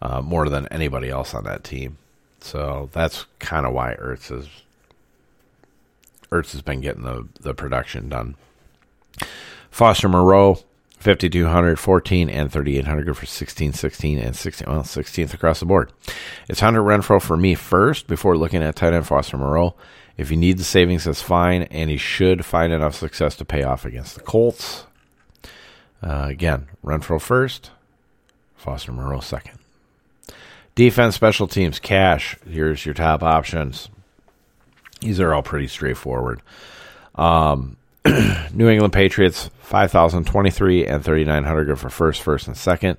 uh, more than anybody else on that team. So that's kind of why Ertz is Ertz has been getting the the production done. Foster Moreau, 5200, 14, and 3800 good for 16, 16, and 16. Well, 16th across the board. It's Hunter Renfrow for me first before looking at tight end Foster Moreau. If you need the savings, that's fine, and he should find enough success to pay off against the Colts. Uh, again, Renfrow first, Foster Moreau second. Defense, special teams, cash. Here's your top options. These are all pretty straightforward. Um, New England Patriots, 5,023 and 3,900 go for first, first, and second.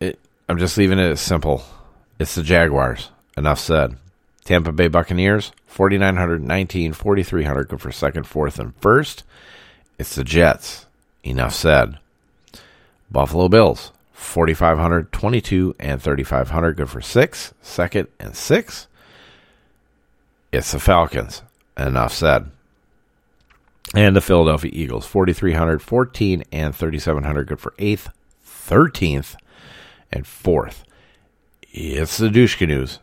It, I'm just leaving it simple. It's the Jaguars. Enough said. Tampa Bay Buccaneers, 4,919, 4,300 good for second, fourth, and first. It's the Jets. Enough said. Buffalo Bills, 4,500, 22, and 3,500 good for six, second, and six. It's the Falcons. Enough said. And the Philadelphia Eagles, 4,300, 14, and 3,700 good for eighth, 13th, and fourth. It's the douche canoes.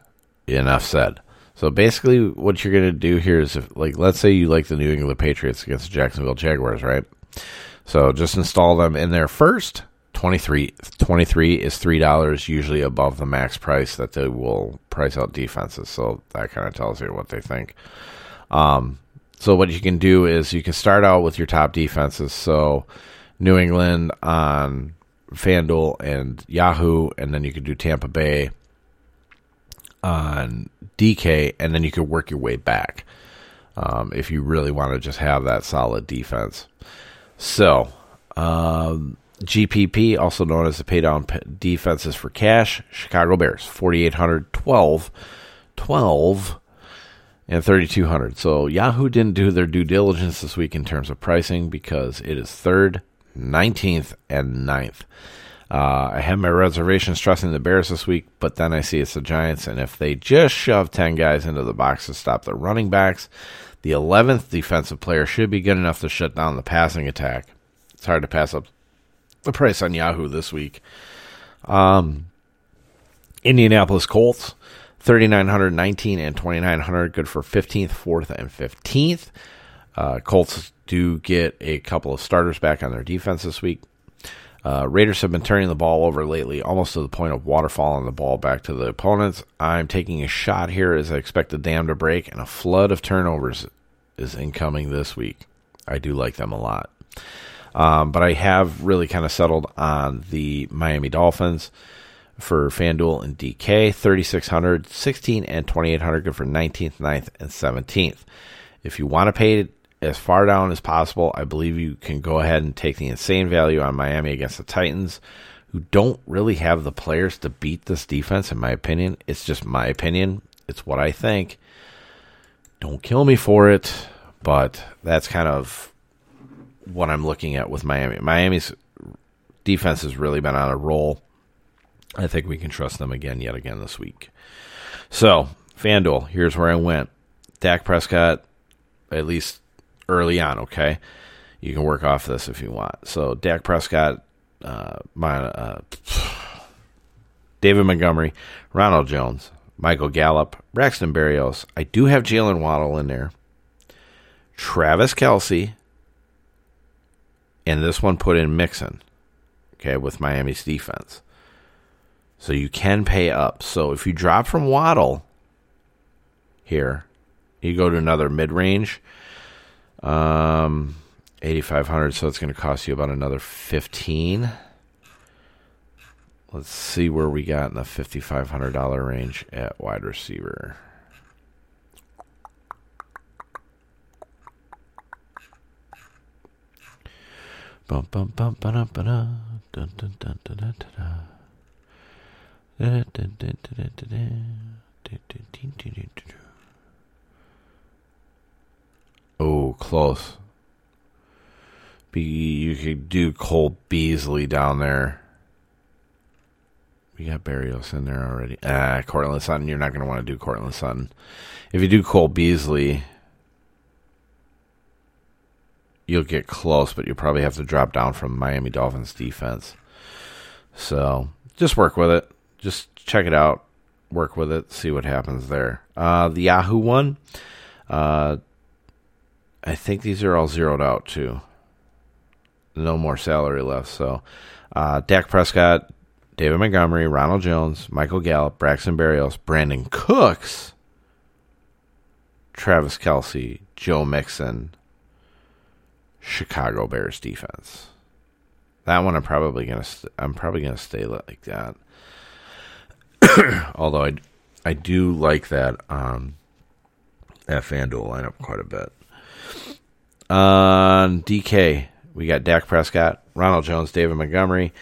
Enough said. So basically, what you're going to do here is, if, like, let's say you like the New England Patriots against the Jacksonville Jaguars, right? So just install them in there first. 23, 23 is $3, usually above the max price that they will price out defenses. So that kind of tells you what they think. Um, so what you can do is you can start out with your top defenses. So New England on FanDuel and Yahoo, and then you can do Tampa Bay on DK, and then you can work your way back um, if you really want to just have that solid defense. So, um, GPP, also known as the paydown defenses for cash, Chicago Bears, 4,800, 12, 12, and 3,200. So, Yahoo didn't do their due diligence this week in terms of pricing because it is third, 19th, and 9th. Uh, I have my reservations trusting the Bears this week, but then I see it's the Giants, and if they just shove 10 guys into the box to stop the running backs, the 11th defensive player should be good enough to shut down the passing attack. It's hard to pass up the price on Yahoo this week. Um, Indianapolis Colts, 3,919 and 2,900, good for 15th, 4th, and 15th. Uh, Colts do get a couple of starters back on their defense this week. Uh, Raiders have been turning the ball over lately, almost to the point of waterfalling the ball back to the opponents. I'm taking a shot here as I expect the dam to break, and a flood of turnovers is incoming this week. I do like them a lot. Um, but I have really kind of settled on the Miami Dolphins for FanDuel and DK, 3,600, 16, and 2,800, good for 19th, 9th, and 17th. If you want to pay as far down as possible, I believe you can go ahead and take the insane value on Miami against the Titans, who don't really have the players to beat this defense, in my opinion. It's just my opinion. It's what I think. Don't kill me for it, but that's kind of what I'm looking at with Miami. Miami's defense has really been on a roll. I think we can trust them again, yet again this week. So, FanDuel, here's where I went. Dak Prescott, at least early on, okay? You can work off this if you want. So, Dak Prescott, uh, my, uh, David Montgomery, Ronald Jones, Michael Gallup, Braxton Berrios. I do have Jaylen Waddle in there. Travis Kelce, and this one put in Mixon, okay, with Miami's defense. So you can pay up. So if you drop from Waddle here, you go to another mid range, um, 8,500. So it's going to cost you about another 15. Let's see where we got in the $5,500 range at wide receiver. Bum bum bum Oh, close. Be you could do Cole Beasley down there. We got Berrios in there already. Ah, Courtland Sutton. You're not going to want to do Courtland Sutton. If you do Cole Beasley, you'll get close, but you'll probably have to drop down from Miami Dolphins defense. So just work with it. Just check it out. Work with it. See what happens there. Uh, the Yahoo one. Uh, I think these are all zeroed out too. No more salary left. So, uh, Dak Prescott, David Montgomery, Ronald Jones, Michael Gallup, Braxton Berrios, Brandin Cooks, Travis Kelce, Joe Mixon, Chicago Bears defense. That one I'm probably gonna st- I'm probably gonna stay like that. Although I I do like that um that FanDuel lineup quite a bit. On DK, we got Dak Prescott, Ronald Jones, David Montgomery,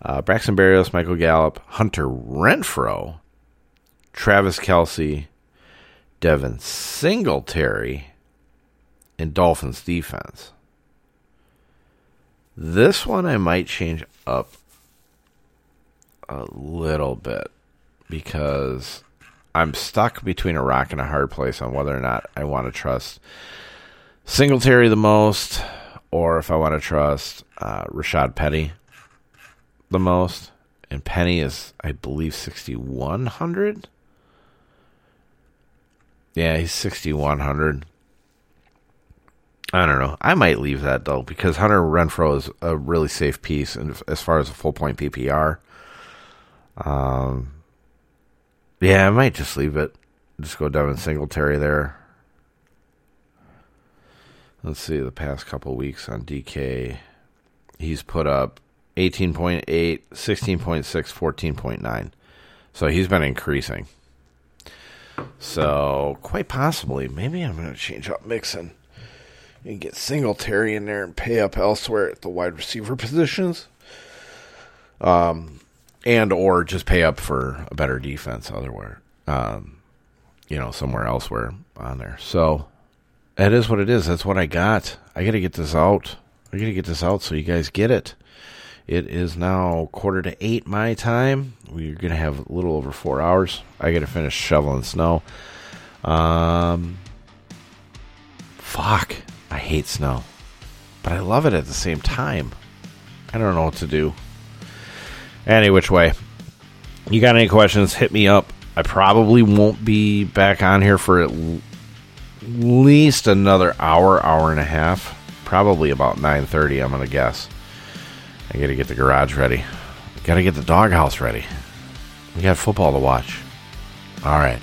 uh, Braxton Berrios, Michael Gallup, Hunter Renfrow, Travis Kelce, Devin Singletary, and Dolphins defense. This one I might change up a little bit because I'm stuck between a rock and a hard place on whether or not I want to trust Singletary the most or if I want to trust uh, Rashaad Penny the most. And Penny is, I believe, 6,100. Yeah, he's 6,100. I don't know. I might leave that though because Hunter Renfrow is a really safe piece, and as far as a full point PPR, um, yeah, I might just leave it. Just go Devin Singletary there. Let's see the past couple weeks on DK. He's put up 18.8, 16.6, 14.9. So he's been increasing. So quite possibly, maybe I'm going to change up Mixon and get Singletary in there and pay up elsewhere at the wide receiver positions. Um, and or just pay up for a better defense otherwhere. Um, you know, somewhere elsewhere on there. So that is what it is. That's what I got. I got to get this out. I got to get this out so you guys get it. It is now quarter to eight my time. We're gonna have a little over four hours. I got to finish shoveling snow. Um, fuck. I hate snow, but I love it at the same time. I don't know what to do. Any which way, you got any questions? Hit me up. I probably won't be back on here for at least another hour, hour and a half. Probably about nine thirty. I'm gonna guess. I got to get the garage ready. Got to get the doghouse ready. We got football to watch. All right.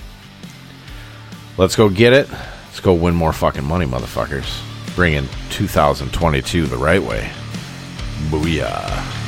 Let's go get it. Let's go win more fucking money, motherfuckers bringing 2022 the right way. Booyah.